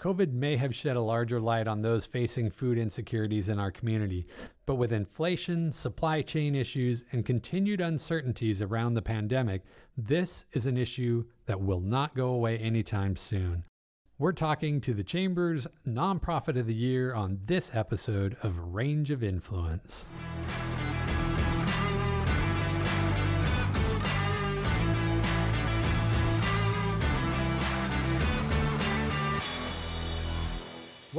COVID may have shed a larger light on those facing food insecurities in our community, but with inflation, supply chain issues, and continued uncertainties around the pandemic, this is an issue that will not go away anytime soon. We're talking to the Chamber's Nonprofit of the Year on this episode of Range of Influence.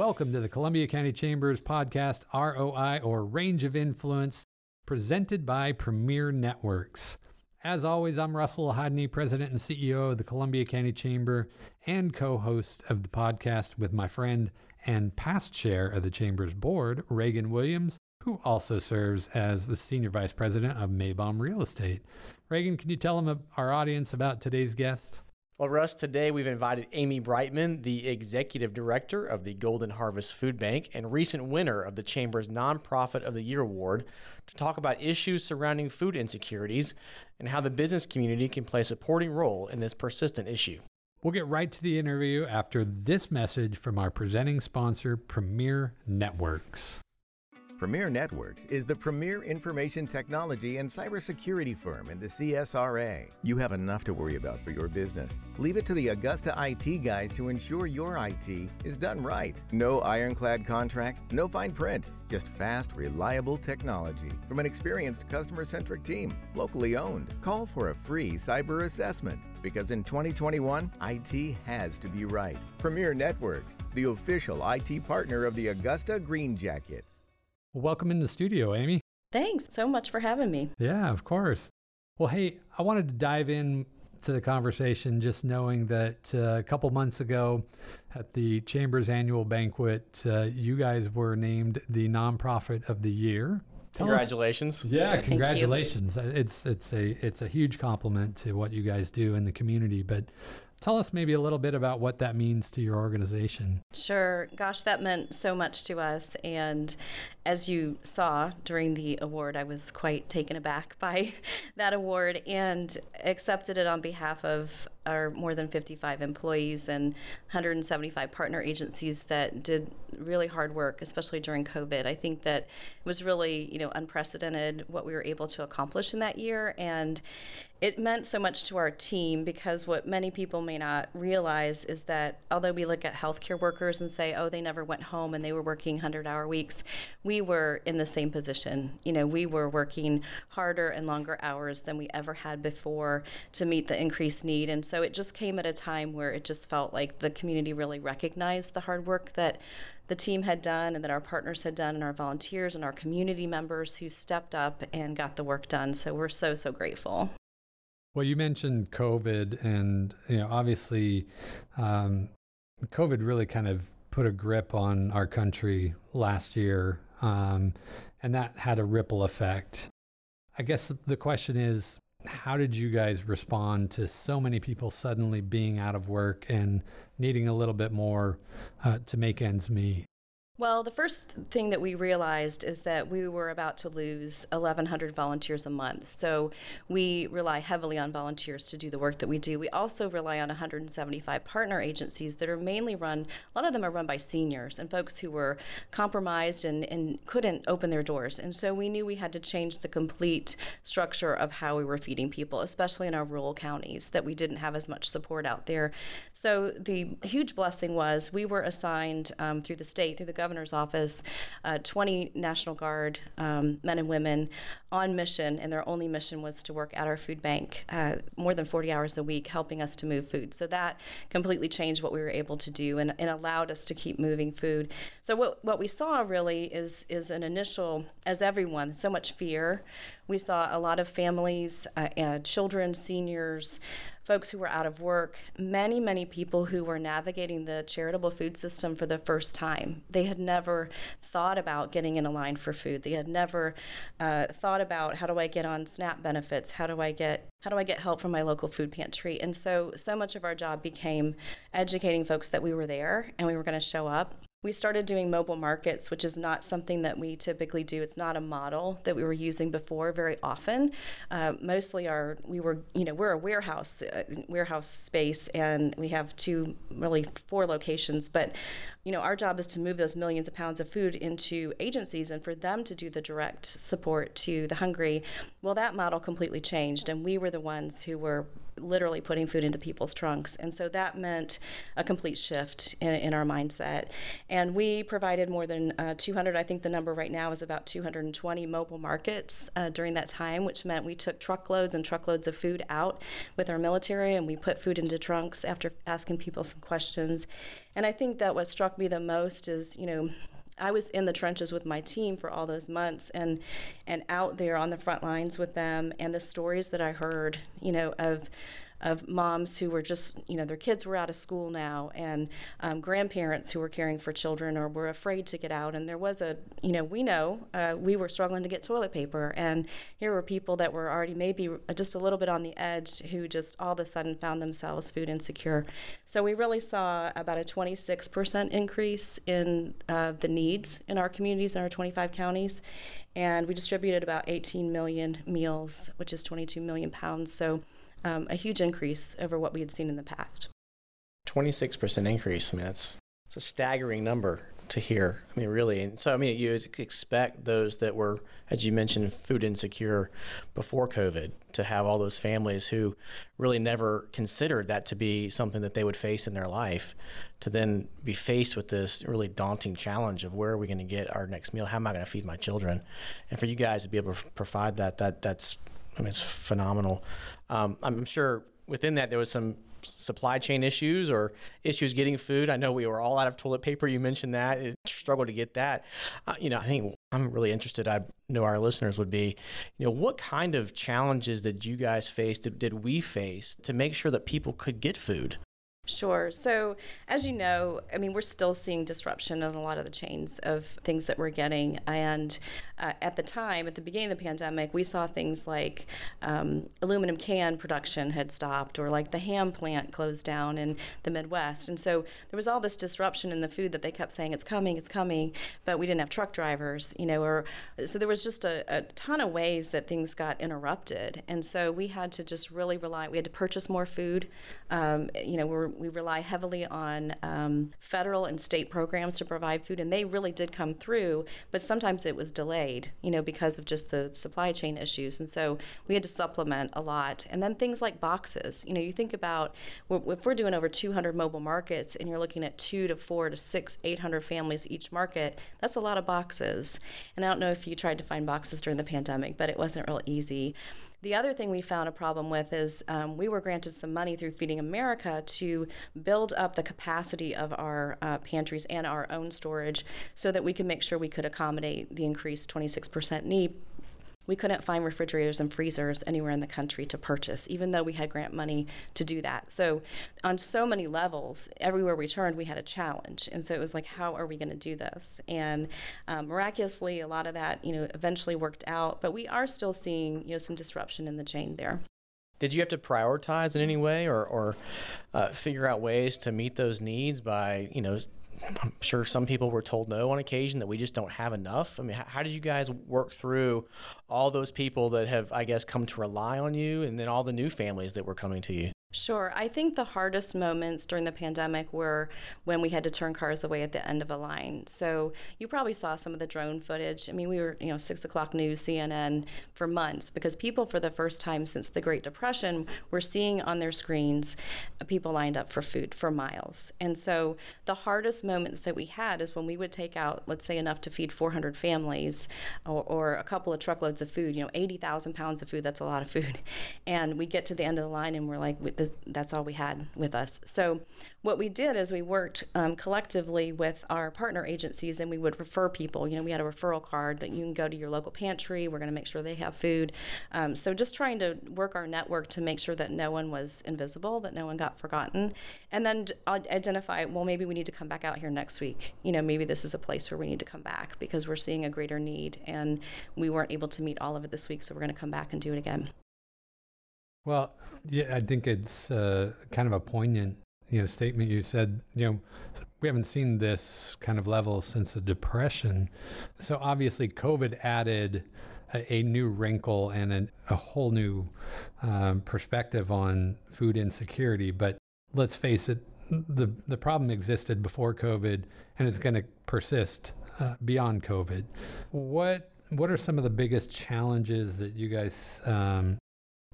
Welcome to the Columbia County Chambers podcast, ROI or Range of Influence, presented by Premier Networks. As always, I'm Russell Hodney, President and CEO of the Columbia County Chamber and co host of the podcast with my friend and past chair of the Chamber's board, Reagan Williams, who also serves as the Senior Vice President of Meybohm Real Estate. Reagan, can you tell them, our audience about today's guest? Well, Russ, today we've invited Amy Breitmann, the Executive Director of the Golden Harvest Food Bank and recent winner of the Chamber's Nonprofit of the Year Award, to talk about issues surrounding food insecurities and how the business community can play a supporting role in this persistent issue. We'll get right to the interview after this message from our presenting sponsor, Premier Networks. Premier Networks is the premier information technology and cybersecurity firm in the CSRA. You have enough to worry about for your business. Leave it to the Augusta IT guys to ensure your IT is done right. No ironclad contracts, no fine print, just fast, reliable technology from an experienced customer centric team, locally owned. Call for a free cyber assessment because in 2021, IT has to be right. Premier Networks, the official IT partner of the Augusta Green Jackets. Well, welcome in the studio, Amy. Thanks so much for having me. Yeah, of course. Well, hey, I wanted to dive in to the conversation just knowing that uh, a couple months ago at the Chamber's annual banquet, uh, you guys were named the nonprofit of the year. Tell congratulations! Us, yeah, congratulations! It's it's a it's a huge compliment to what you guys do in the community. But Tell us maybe a little bit about what that means to your organization. Sure. Gosh, that meant so much to us. And as you saw during the award, I was quite taken aback by that award and accepted it on behalf of our more than 55 employees and 175 partner agencies that did really hard work, especially during COVID. I think that it was really, you know, unprecedented what we were able to accomplish in that year. And it meant so much to our team because what many people may not realize is that although we look at healthcare workers and say, oh, they never went home and they were working 100 hour weeks, we were in the same position. You know, we were working harder and longer hours than we ever had before to meet the increased need. And so it just came at a time where it just felt like the community really recognized the hard work that the team had done and that our partners had done and our volunteers and our community members who stepped up and got the work done. So we're so, so grateful. Well, you mentioned COVID, and you know, obviously, um, COVID really kind of put a grip on our country last year, um, and that had a ripple effect. I guess the question is, how did you guys respond to so many people suddenly being out of work and needing a little bit more uh, to make ends meet? Well, the first thing that we realized is that we were about to lose 1,100 volunteers a month. So we rely heavily on volunteers to do the work that we do. We also rely on 175 partner agencies that are mainly run, a lot of them are run by seniors and folks who were compromised and, and couldn't open their doors. And so we knew we had to change the complete structure of how we were feeding people, especially in our rural counties, that we didn't have as much support out there. So the huge blessing was we were assigned um, through the state, through the government governor's office, uh, 20 National Guard um, men and women on mission, and their only mission was to work at our food bank uh, more than 40 hours a week, helping us to move food. So that completely changed what we were able to do and, and allowed us to keep moving food. So what, what we saw really is, is an initial, as everyone, so much fear. We saw a lot of families, uh, children, seniors, folks who were out of work, many, many people who were navigating the charitable food system for the first time. They had never thought about getting in a line for food. They had never uh, thought about how do I get on SNAP benefits? How do I get how do I get help from my local food pantry? And so, so much of our job became educating folks that we were there and we were going to show up we started doing mobile markets, which is not something that we typically do. It's not a model that we were using before very often. Uh, mostly, our we were you know we're a warehouse uh, warehouse space, and we have two really four locations. But you know our job is to move those millions of pounds of food into agencies, and for them to do the direct support to the hungry. Well, that model completely changed, and we were the ones who were literally putting food into people's trunks. And so that meant a complete shift in, in our mindset. And we provided more than uh, 200, I think the number right now is about 220 mobile markets uh, during that time, which meant we took truckloads and truckloads of food out with our military and we put food into trunks after asking people some questions. And I think that what struck me the most is, you know, I was in the trenches with my team for all those months and and out there on the front lines with them and the stories that I heard, you know, of of moms who were just, you know, their kids were out of school now, and um, grandparents who were caring for children or were afraid to get out. And there was a, you know, we know uh, we were struggling to get toilet paper, and here were people that were already maybe just a little bit on the edge who just all of a sudden found themselves food insecure. So we really saw about a 26% increase in uh, the needs in our communities in our 25 counties and we distributed about 18 million meals, which is 22 million pounds. So um, a huge increase over what we had seen in the past. 26% increase. I mean, that's, that's a staggering number to hear. I mean, really. And so, I mean, you expect those that were, as you mentioned, food insecure before COVID to have all those families who really never considered that to be something that they would face in their life to then be faced with this really daunting challenge of where are we going to get our next meal? How am I going to feed my children? And for you guys to be able to provide that, that that's, I mean, it's phenomenal. Um, I'm sure within that there was some supply chain issues or issues getting food. I know we were all out of toilet paper. You mentioned that it struggled to get that. Uh, you know, I think I'm really interested. I know our listeners would be, you know, what kind of challenges did you guys face? Did, did we face to make sure that people could get food? Sure. So, as you know, I mean, we're still seeing disruption in a lot of the chains of things that we're getting. And uh, at the time, at the beginning of the pandemic, we saw things like um, aluminum can production had stopped, or like the ham plant closed down in the Midwest. And so there was all this disruption in the food that they kept saying it's coming, it's coming, but we didn't have truck drivers, you know, or so there was just a, a ton of ways that things got interrupted. And so we had to just really rely. We had to purchase more food. Um, you know, we rely heavily on um, federal and state programs to provide food, and they really did come through, but sometimes it was delayed, you know, because of just the supply chain issues. And so we had to supplement a lot. And then things like boxes. You know, you think about if we're doing over 200 mobile markets and you're looking at two to four to six, 800 families each market, that's a lot of boxes. And I don't know if you tried to find boxes during the pandemic, but it wasn't real easy. The other thing we found a problem with is um, we were granted some money through Feeding America to build up the capacity of our uh, pantries and our own storage so that we could make sure we could accommodate the increased 26% need we couldn't find refrigerators and freezers anywhere in the country to purchase, even though we had grant money to do that. So, on so many levels, everywhere we turned, we had a challenge. And so it was like, how are we going to do this? And um, miraculously, a lot of that, you know, eventually worked out. But we are still seeing, you know, some disruption in the chain there. Did you have to prioritize in any way, or, or uh, figure out ways to meet those needs by, you know, I'm sure some people were told no on occasion that we just don't have enough. I mean, how, how, did you guys work through all those people that have, I guess, come to rely on you and then all the new families that were coming to you? Sure. I think the hardest moments during the pandemic were when we had to turn cars away at the end of a line. So you probably saw some of the drone footage. I mean, we were, you know, six o'clock news, CNN for months because people, for the first time since the Great Depression, were seeing on their screens people lined up for food for miles. And so the hardest moments that we had is when we would take out, let's say, enough to feed 400 families or, or a couple of truckloads of food, you know, 80,000 pounds of food, that's a lot of food. And we get to the end of the line and we're like, that's all we had with us. So what we did is we worked um, collectively with our partner agencies and we would refer people. You know, we had a referral card that you can go to your local pantry. We're going to make sure they have food. Um, so just trying to work our network to make sure that no one was invisible, that no one got forgotten, and then identify. Well, maybe we need to come back out here next week. You know, maybe this is a place where we need to come back because we're seeing a greater need and we weren't able to meet all of it this week, so we're going to come back and do it again. Well, yeah, I think it's uh, kind of a poignant you know statement. You said you know we haven't seen this kind of level since the depression. So obviously covid added a, a new wrinkle and an, a whole new um, perspective on food insecurity. But let's face it the the problem existed before covid and it's going to persist uh, beyond covid. What what are some of the biggest challenges that you guys um,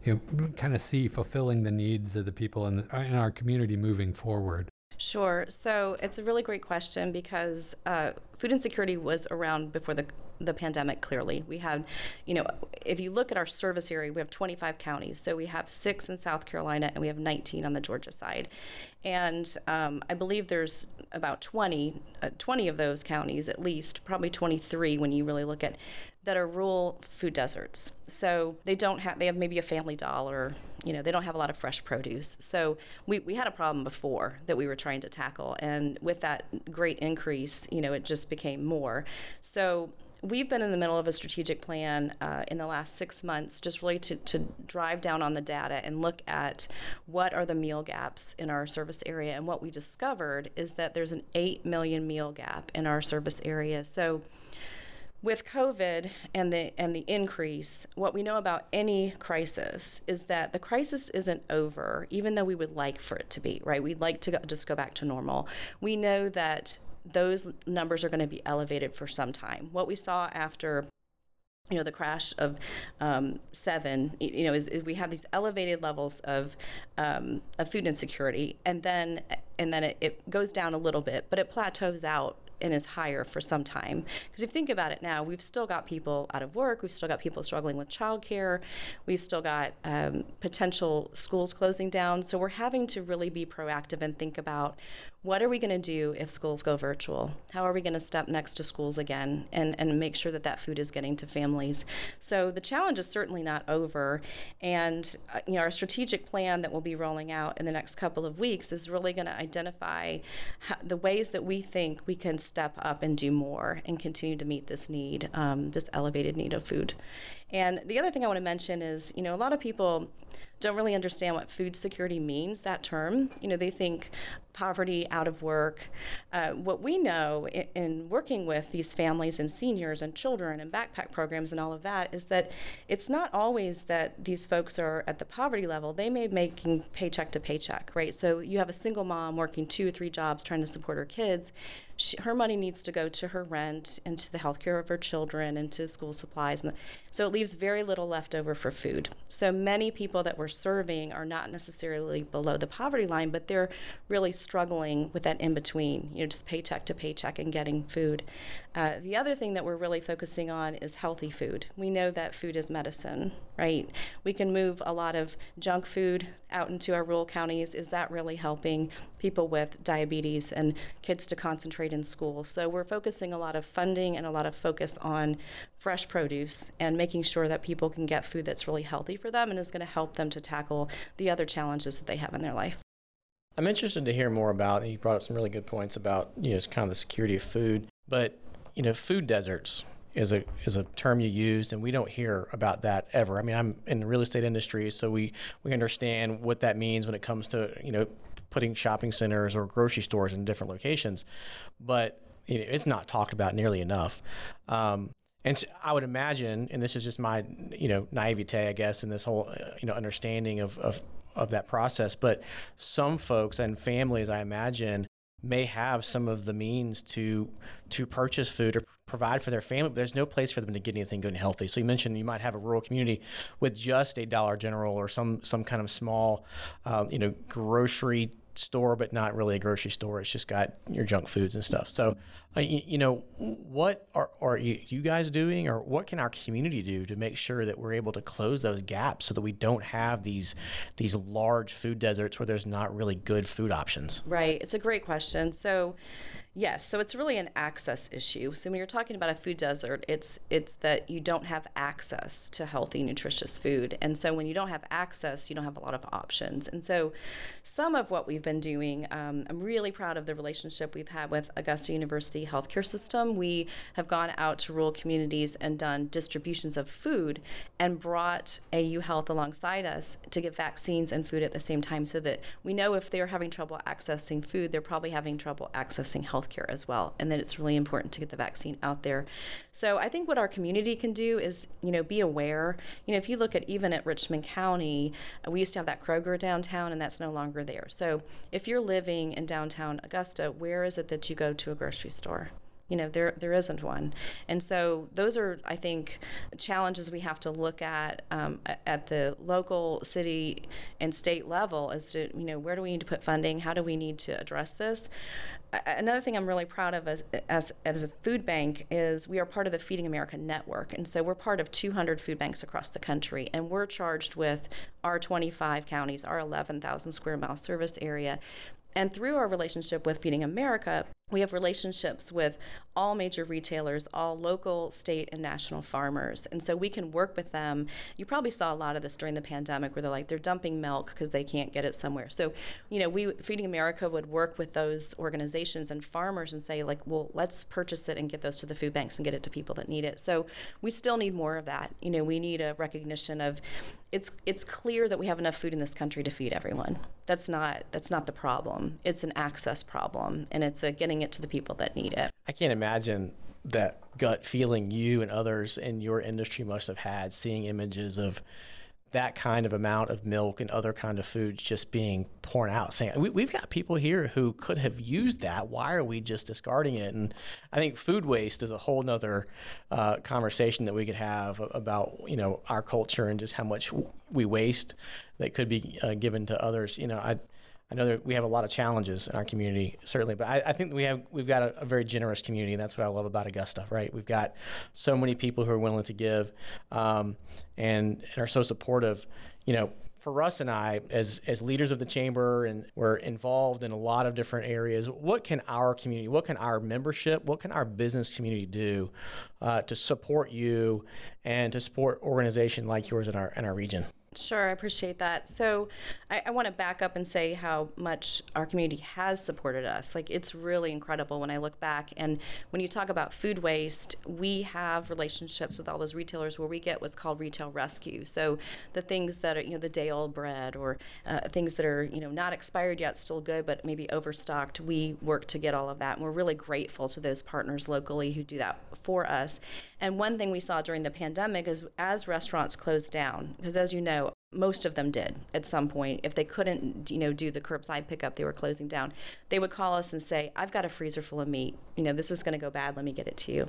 you know, kind of see fulfilling the needs of the people in, the, in our community moving forward? Sure. So it's a really great question because uh, food insecurity was around before the the pandemic. Clearly, we had, you know, if you look at our service area, we have 25 counties. So we have six in South Carolina and we have 19 on the Georgia side, and um, I believe there's about 20, uh, 20 of those counties at least, probably 23 when you really look at that are rural food deserts. So they don't have they have maybe a family dollar, you know, they don't have a lot of fresh produce. So we, we had a problem before that we were trying to tackle and with that great increase, you know, it just became more. So we've been in the middle of a strategic plan uh, in the last six months, just really to, to drive down on the data and look at what are the meal gaps in our service area. And what we discovered is that there's an 8 million meal gap in our service area. So with COVID and the and the increase, what we know about any crisis is that the crisis isn't over, even though we would like for it to be. Right? We'd like to go, just go back to normal. We know that those numbers are going to be elevated for some time. What we saw after you know the crash of um, seven you know is, is, we have these elevated levels of, um, of food insecurity and then and then it, it goes down a little bit but it plateaus out and is higher for some time. Because if you think about it now, we've still got people out of work, we've still got people struggling with childcare, we've still got um, potential schools closing down. So we're having to really be proactive and think about what are we going to do if schools go virtual? How are we going to step next to schools again and, and make sure that that food is getting to families? So the challenge is certainly not over. And uh, you know, our strategic plan that we'll be rolling out in the next couple of weeks is really going to identify how, the ways that we think we can step up and do more and continue to meet this need, um, this elevated need of food. And the other thing I want to mention is, you know, a lot of people don't really understand what food security means, that term. You know, they think poverty, out of work. Uh, what we know in, in, working with these families and seniors and children and backpack programs and all of that is that it's not always that these folks are at the poverty level. They may be making paycheck to paycheck, right? So you have a single mom working two or three jobs trying to support her kids. She, her money needs to go to her rent and to the health care of her children and to school supplies. And the, so leaves very little left over for food. So many people that we're serving are not necessarily below the poverty line, but they're really struggling with that in between, you know, just paycheck to paycheck and getting food. Uh, the other thing that we're really focusing on is healthy food. We know that food is medicine, right? We can move a lot of junk food out into our rural counties. Is that really helping people with diabetes and kids to concentrate in school? So we're focusing a lot of funding and a lot of focus on fresh produce and making sure that people can get food that's really healthy for them and is going to help them to tackle the other challenges that they have in their life. I'm interested to hear more about. You brought up some really good points about you know kind of the security of food, but you know food deserts is a is a term you used, and we don't hear about that ever. I mean, I'm in the real estate industry, so we we understand what that means when it comes to you know putting shopping centers or grocery stores in different locations, but you know, it's not talked about nearly enough. Um, and so I would imagine, and this is just my you know naivete, I guess, in this whole uh, you know understanding of, of of that process. But some folks and families, I imagine, may have some of the means to to purchase food or provide for their family, but there's no place for them to get anything good and healthy. So you mentioned you might have a rural community with just a Dollar General or some some kind of small, um, you know, grocery store, but not really a grocery store. It's just got your junk foods and stuff. So, uh, you, know, what are, are you, you, guys doing, or what can our community do to make sure that we're able to close those gaps so that we don't have these these large food deserts where there's not really good food options? Right. It's a great question. So Yes, so it's really an access issue. So when you're talking about a food desert, it's it's that you don't have access to healthy, nutritious food, and so when you don't have access, you don't have a lot of options. And so, some of what we've been doing, um, I'm really proud of the relationship we've had with Augusta University Healthcare System. We have gone out to rural communities and done distributions of food, and brought AU Health alongside us to give vaccines and food at the same time, so that we know if they're having trouble accessing food, they're probably having trouble accessing healthcare as well, and that it's really important to get the vaccine out there. So I think what our community can do is, you know, be aware. You know, if you look at even at Richmond County, uh, we used to have that Kroger downtown, and that's no longer there. So if you're living in downtown Augusta, where is it that you go to a grocery store? You know there there isn't one and so those are i think challenges we have to look at um, at the local city and state level as to you know where do we need to put funding how do we need to address this another thing I'm really proud of as, as, as a food bank is we are part of the Feeding America network. And so we're part of 200 food banks across the country. And we're charged with our 25 counties, our 11,000 square mile service area. And through our relationship with Feeding America, we have relationships with all major retailers, all local, state, and national farmers. And so we can work with them. You probably saw a lot of this during the pandemic where they're like, they're dumping milk because they can't get it somewhere. So, you know, we, Feeding America would work with those organizations and farmers and say, like, well, let's purchase it and get those to the food banks and get it to people that need it. So we still need more of that. You know, we need a recognition of it's it's clear that we have enough food in this country to feed everyone. That's not that's not the problem. It's an access problem and it's a getting it to the people that need it. I can't imagine that gut feeling you and others in your industry must have had seeing images of that kind of amount of milk and other kind of foods just being poured out. Saying we, have got people here who could have used that. Why are we just discarding it? And i think food waste is a whole nother uh, conversation that we could have about you know our culture and just how much we waste that could be uh, given to others. You know i I know that we have a lot of challenges in our community, certainly, but I, I think we have we've got a, a, very generous community, and that's what I love about Augusta. Right, we've got so many people who are willing to give, um, and, and are so supportive. You know, for Russ and I, as as leaders of the chamber, and we're involved in a lot of different areas. What can our community, what can our membership, what can our business community do uh, to support you and to support organization like yours in our in our region? Sure, I appreciate that. So, I, I want to back up and say how much our community has supported us. Like, it's really incredible when I look back. And when you talk about food waste, we have relationships with all those retailers where we get what's called retail rescue. So, the things that are, you know, the day old bread or uh, things that are, you know, not expired yet, still good, but maybe overstocked, we work to get all of that. And we're really grateful to those partners locally who do that for us. And one thing we saw during the pandemic is as restaurants closed down, because as you know, most of them did at some point. If they couldn't, you know, do the curbside pickup, they were closing down. They would call us and say, "I've got a freezer full of meat. You know, this is going to go bad. Let me get it to you."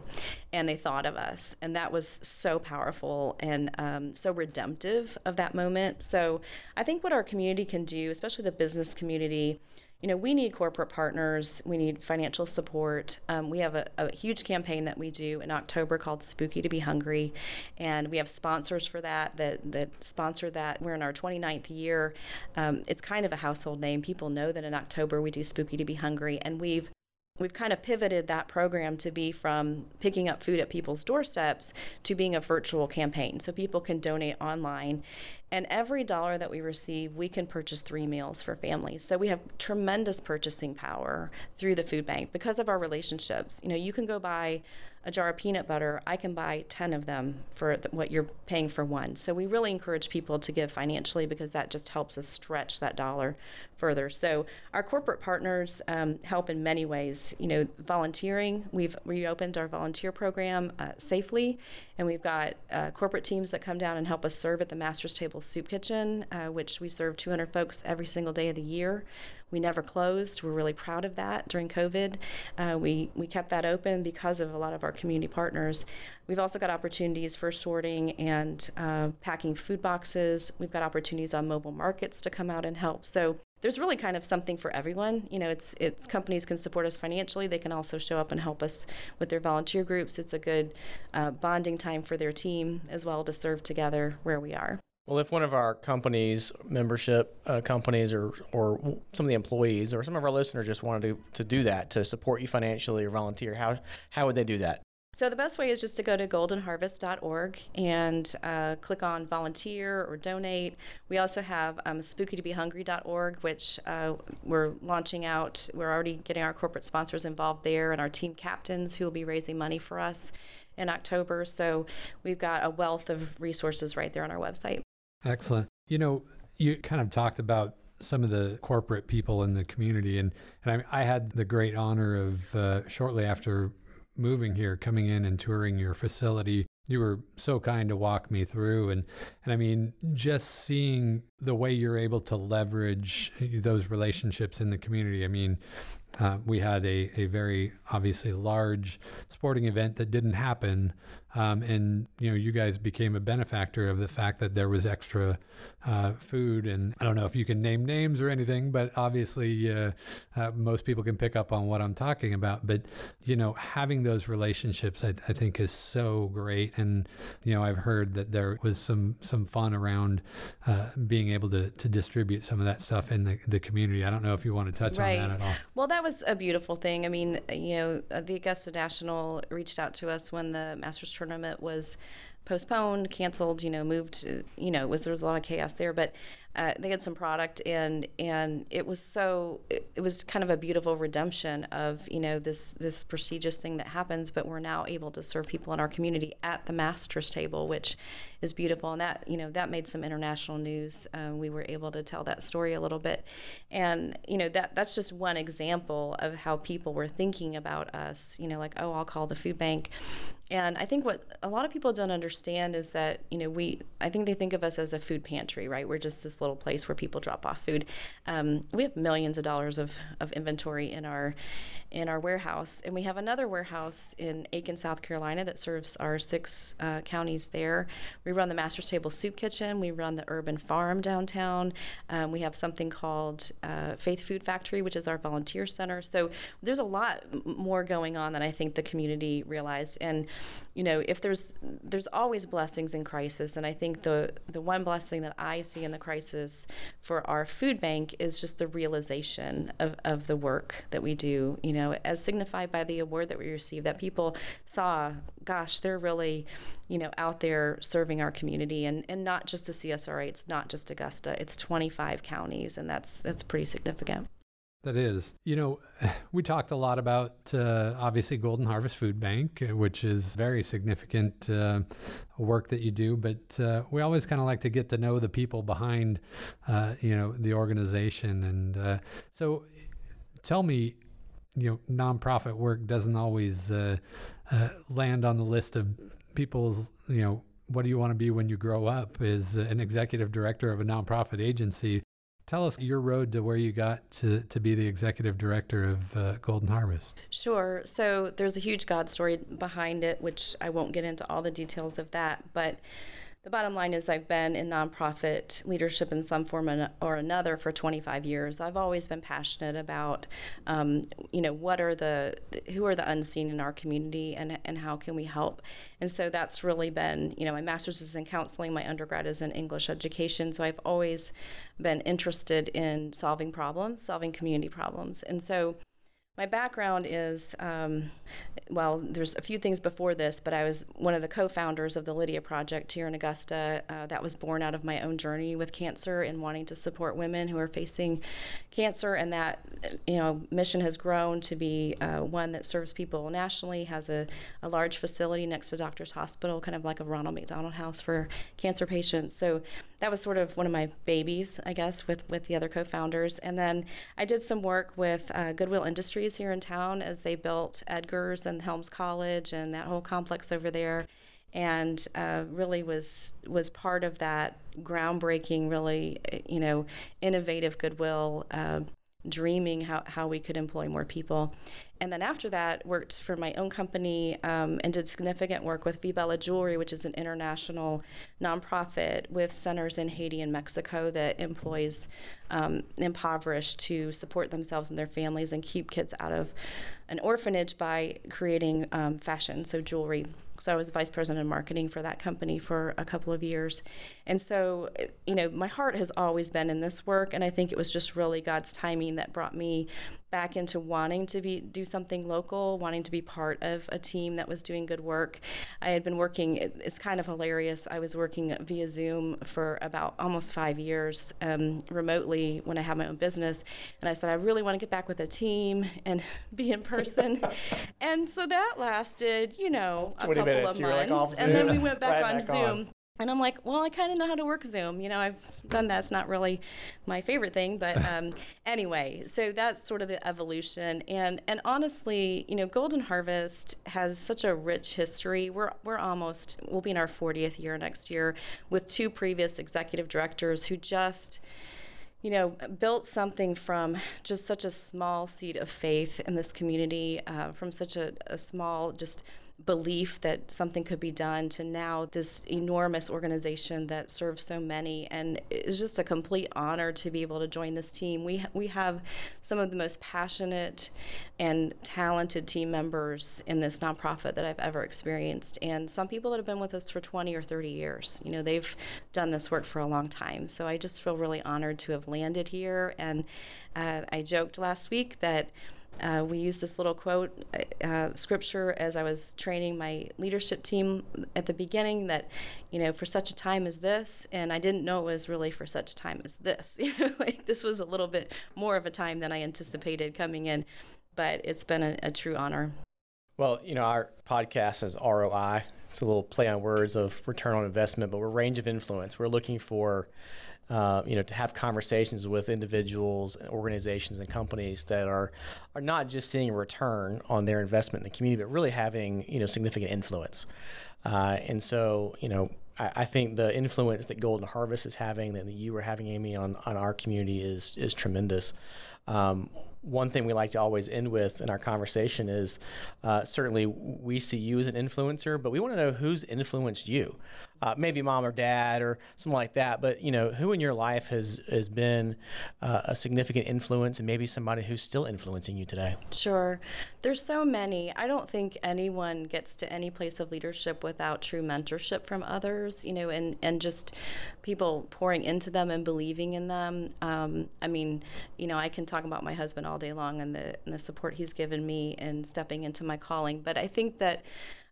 And they thought of us, and that was so powerful and um, so redemptive of that moment. So I think what our community can do, especially the business community you know, we need corporate partners, we need financial support. Um, we have a, a, huge campaign that we do in October called Spooky to Be Hungry, and we have sponsors for that that, that sponsor that. We're in our 29th year. Um, it's kind of a household name. People know that in October we do Spooky to Be Hungry, and we've we've kind of pivoted that program to be from picking up food at people's doorsteps to being a virtual campaign so people can donate online and every dollar that we receive we can purchase three meals for families so we have tremendous purchasing power through the food bank because of our relationships you know you can go buy a jar of peanut butter, I can buy 10 of them for what you're paying for one. So we really encourage people to give financially because that just helps us stretch that dollar further. So our corporate partners um, help in many ways. You know, volunteering, we've reopened our volunteer program uh, safely, and we've got uh, corporate teams that come down and help us serve at the Master's Table Soup Kitchen, uh, which we serve 200 folks every single day of the year. We never closed. We're really proud of that during COVID. Uh, we, we kept that open because of a lot of our community partners. We've also got opportunities for sorting and uh, packing food boxes. We've got opportunities on mobile markets to come out and help. So there's really kind of something for everyone. You know, it's it's companies can support us financially. They can also show up and help us with their volunteer groups. It's a good uh, bonding time for their team as well to serve together where we are. Well, if one of our companies, membership uh, companies, or or some of the employees, or some of our listeners just wanted to, to do that to support you financially or volunteer, how how would they do that? So the best way is just to go to goldenharvest.org and uh, click on volunteer or donate. We also have um, spookytobehungry.org, which uh, we're launching out. We're already getting our corporate sponsors involved there and our team captains who will be raising money for us in October. So we've got a wealth of resources right there on our website. Excellent. You know, you kind of talked about some of the corporate people in the community, and, and I, I had the great honor of uh, shortly after moving here, coming in and touring your facility. You were so kind to walk me through and and I mean just seeing the way you're able to leverage those relationships in the community. I mean, uh, we had a, a very obviously large sporting event that didn't happen um, and you know, you guys became a benefactor of the fact that there was extra uh, food. And I don't know if you can name names or anything, but obviously uh, uh, most people can pick up on what I'm talking about. But you know, having those relationships, I, I, think, is so great. And you know, I've heard that there was some some fun around uh, being able to to distribute some of that stuff in the, the community. I don't know if you want to touch right. on that at all. Well, that was a beautiful thing. I mean, you know, the Augusta National reached out to us when the Masters tournament was postponed, canceled, you know, moved, you know, was there was a lot of chaos there, but uh, they had some product and and it was so it, it, was kind of a beautiful redemption of you know this this prestigious thing that happens, but we're now able to serve people in our community at the masters table, which is beautiful, and that you know that made some international news. Uh, we were able to tell that story a little bit, and you know that that's just one example of how people were thinking about us. You know, like oh, I'll call the food bank, and I think what a lot of people don't understand is that you know we I think they think of us as a food pantry, right? We're just this little place where people drop off food. Um, we have millions of dollars of, of inventory in our in our warehouse, and we have another warehouse in Aiken, South Carolina, that serves our six uh, counties there. We run the Master's Table Soup Kitchen. We run the Urban Farm downtown. Um, we have something called uh, Faith Food Factory, which is our volunteer center. So there's a lot more going on than I think the community realized. And you know, if there's there's always blessings in crisis, and I think the the one blessing that I see in the crisis for our food bank is just the realization of, of the work that we do. You know as signified by the award that we received, that people saw, gosh, they're really, you know, out there serving our community and, and not just the CSRA, it's not just Augusta, it's 25 counties, and that's that's pretty significant. That is. You know, we talked a lot about uh, obviously Golden Harvest Food Bank, uh, which is very significant uh, work that you do, but uh, we always kind of like to get to know the people behind, uh, you know, the organization. And uh, so tell me, you know nonprofit work doesn't always land on the list of people's you know what do you want to be when you grow up is an executive director of a nonprofit agency tell us your road to where you got to, to be the executive director of uh, golden harvest. Sure. So there's a huge god story behind it which i won't get into all the details of that but the bottom line is I've been in nonprofit leadership in some form or another for 25 years. I've always been passionate about, um, you know, what are the who are the unseen in our community and and how can we help. And so that's really been, you know, my master's is in counseling, my undergrad is in English education. So I've always been interested in solving problems, solving community problems, and so my background is, um, well, there's a few things before this, but I was one of the co founders of the Lydia Project here in Augusta. Uh, that was born out of my own journey with cancer and wanting to support women who are facing cancer. And that, you know, mission has grown to be uh, one that serves people nationally, has a, a large facility next to Doctor's Hospital, kind of like a Ronald McDonald House for cancer patients. So that was sort of one of my babies, I guess, with, with the other co founders. And then I did some work with uh, Goodwill Industries here in town as they built Edgar's and Helms College and that whole complex over there. And uh, really was was part of that groundbreaking, really, you know, innovative Goodwill uh, dreaming how, how we could employ more people. And then after that, worked for my own company um, and did significant work with Vibella Jewelry, which is an international nonprofit with centers in Haiti and Mexico that employs um, impoverished to support themselves and their families and keep kids out of an orphanage by creating um, fashion, so jewelry So I was vice president of marketing for that company for a couple of years. And so, you know, my heart has always been in this work. And I think it was just really God's timing that brought me back into wanting to be do something local, wanting to be part of a team that was doing good work. I had been working. It's kind of hilarious. I was working via Zoom for about almost five years um, remotely when I had my own business, and I said I really want to get back with a team and be in person. and so that lasted, you know, a couple minutes. of months, like and then we went back right on back Zoom. on. And I'm like, well, I kind of know how to work Zoom. You know, I've done that. It's not really my favorite thing, but um, anyway, so that's sort of the evolution. And and honestly, you know, Golden Harvest has such a rich history. We're we're almost we'll be in our 40th year next year with two previous executive directors who just you know, built something from just such a small seed of faith in this community, uh, from such a, a small, just belief that something could be done to now this enormous organization that serves so many. And it's just a complete honor to be able to join this team. We we have some of the most passionate and talented team members in this nonprofit that I've ever experienced. And some people that have been with us for 20 or 30 years you know they've done this work for a long time. So I just feel really honored to have landed here. And uh, I joked last week that uh, we used this little quote uh, scripture as I was training my leadership team at the beginning that, you know, for such a time as this, and I didn't know it was really for such a time as this. You know, like this was a little bit more of a time than I anticipated coming in, but it's been a, a true honor. Well, you know, our podcast is ROI. It's a little play on words of return on investment, but we're range of influence. We're looking for uh, you know, to have conversations with individuals, organizations, and companies that are are not just seeing a return on their investment in the community, but really having you know significant influence. Uh, and so, you know, I, I, think the influence that Golden Harvest is having, that you are having, Amy, on on our community is is tremendous. Um, one thing we like to always end with in our conversation is uh, certainly we see you as an influencer, but we want to know who's influenced you uh, maybe mom or dad or something like that. But you know, who in your life has has been uh, a significant influence, and maybe somebody who's still influencing you today? Sure, there's so many. I don't think anyone gets to any place of leadership without true mentorship from others. You know, and and just people pouring into them and believing in them. Um, I mean, you know, I can talk about my husband all day long and the and the support he's given me and stepping into my calling. But I think that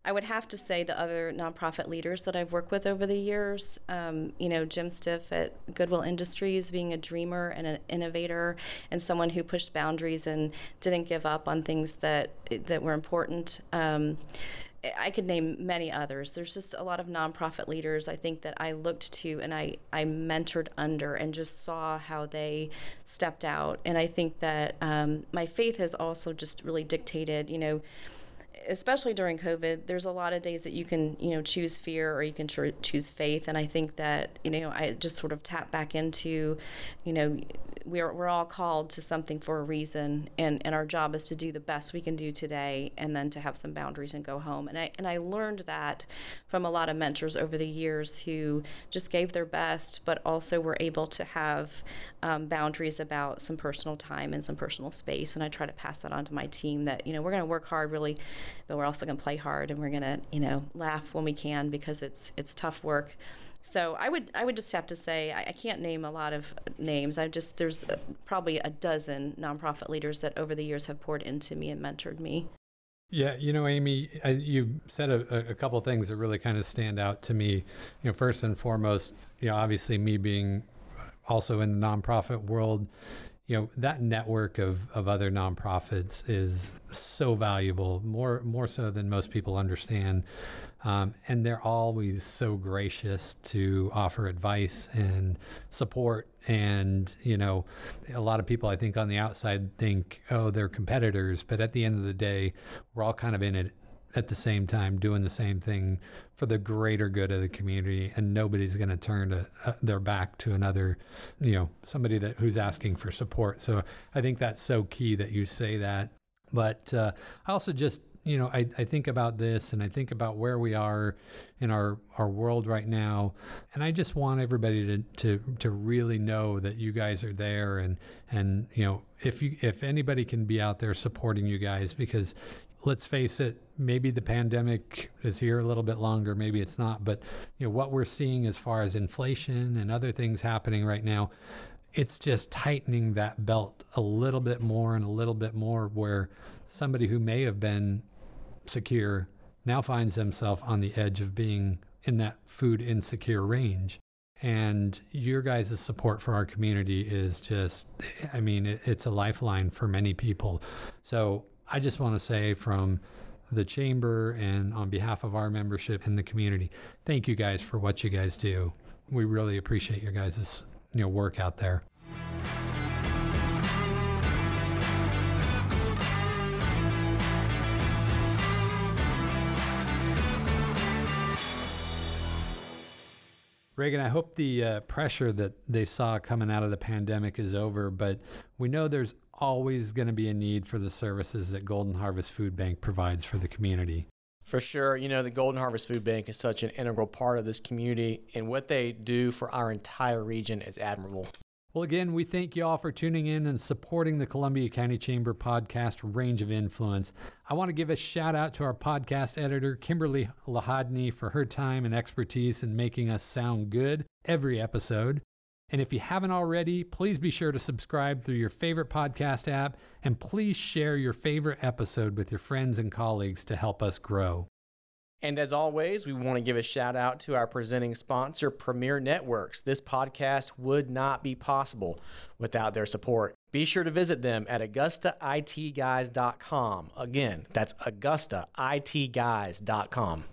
I would have to say the other nonprofit leaders that I've worked with over the years, um, you know, Jim Stiff at Goodwill Industries, being a dreamer and an innovator, and someone who pushed boundaries and didn't give up on things that that were important. Um, I could name many others. There's just a lot of nonprofit leaders I think that I looked to and I, I mentored under and just saw how they stepped out. And I think that um, my faith has also just really dictated, you know, especially during COVID, there's a lot of days that you can, you know, choose fear or you can tr- choose faith. And I think that, you know, I just sort of tap back into, you know, we're, we're all called to something for a reason. And, and our job is to do the best we can do today and then to have some boundaries and go home. And I, and I learned that from a lot of mentors over the years who just gave their best, but also were able to have um, boundaries about some personal time and some personal space. And I try to pass that on to my team that, you know, we're going to work hard really but we're also going to play hard and we're going to you know laugh when we can because it's it's tough work so I would I would just have to say I, I can't name a lot of names. I just there's uh, probably a dozen nonprofit leaders that over the years have poured into me and mentored me. Yeah, you know, Amy, I, you said a, a couple things that really kind of stand out to me. You know, first and foremost, you know, obviously me being also in the nonprofit world, you know that network of, of other nonprofits is so valuable more more so than most people understand. Um, and they're always so gracious to offer advice and support. And you know a lot of people i think on the outside think oh they're competitors. But at the end of the day we're all kind of in it at the same time doing the same thing for the greater good of the community and nobody's going to turn uh, their back to another you know somebody that who's asking for support so i think that's so key that you say that but uh, i also just you know, I, I think about this and I think about where we are in our, our world right now. And I just want everybody to, to, to really know that you guys are there and, and, you know, if you, if anybody can be out there supporting you guys, because let's face it, maybe the pandemic is here a little bit longer, maybe it's not, but you know, what we're seeing as far as inflation and other things happening right now, it's just tightening that belt a little bit more and a little bit more where somebody who may have been secure now finds themselves on the edge of being in that food insecure range. And your guys' support for our community is just, I mean, it, it's a lifeline for many people. So I just want to say from the chamber and on behalf of our membership in the community, thank you guys for what you guys do. We really appreciate your guys' you know work out there. Reagan, I hope the uh, pressure that they saw coming out of the pandemic is over, but we know there's always going to be a need for the services that Golden Harvest Food Bank provides for the community. For sure. You know, the Golden Harvest Food Bank is such an integral part of this community, and what they do for our entire region is admirable. Well, again, we thank you all for tuning in and supporting the Columbia County Chamber podcast Range of Influence. I want to give a shout out to our podcast editor, Kimberly Lahadney, for her time and expertise in making us sound good every episode. And if you haven't already, please be sure to subscribe through your favorite podcast app and please share your favorite episode with your friends and colleagues to help us grow. And as always, we want to give a shout out to our presenting sponsor, Premier Networks. This podcast would not be possible without their support. Be sure to visit them at AugustaITGuys.com. Again, that's AugustaITGuys.com.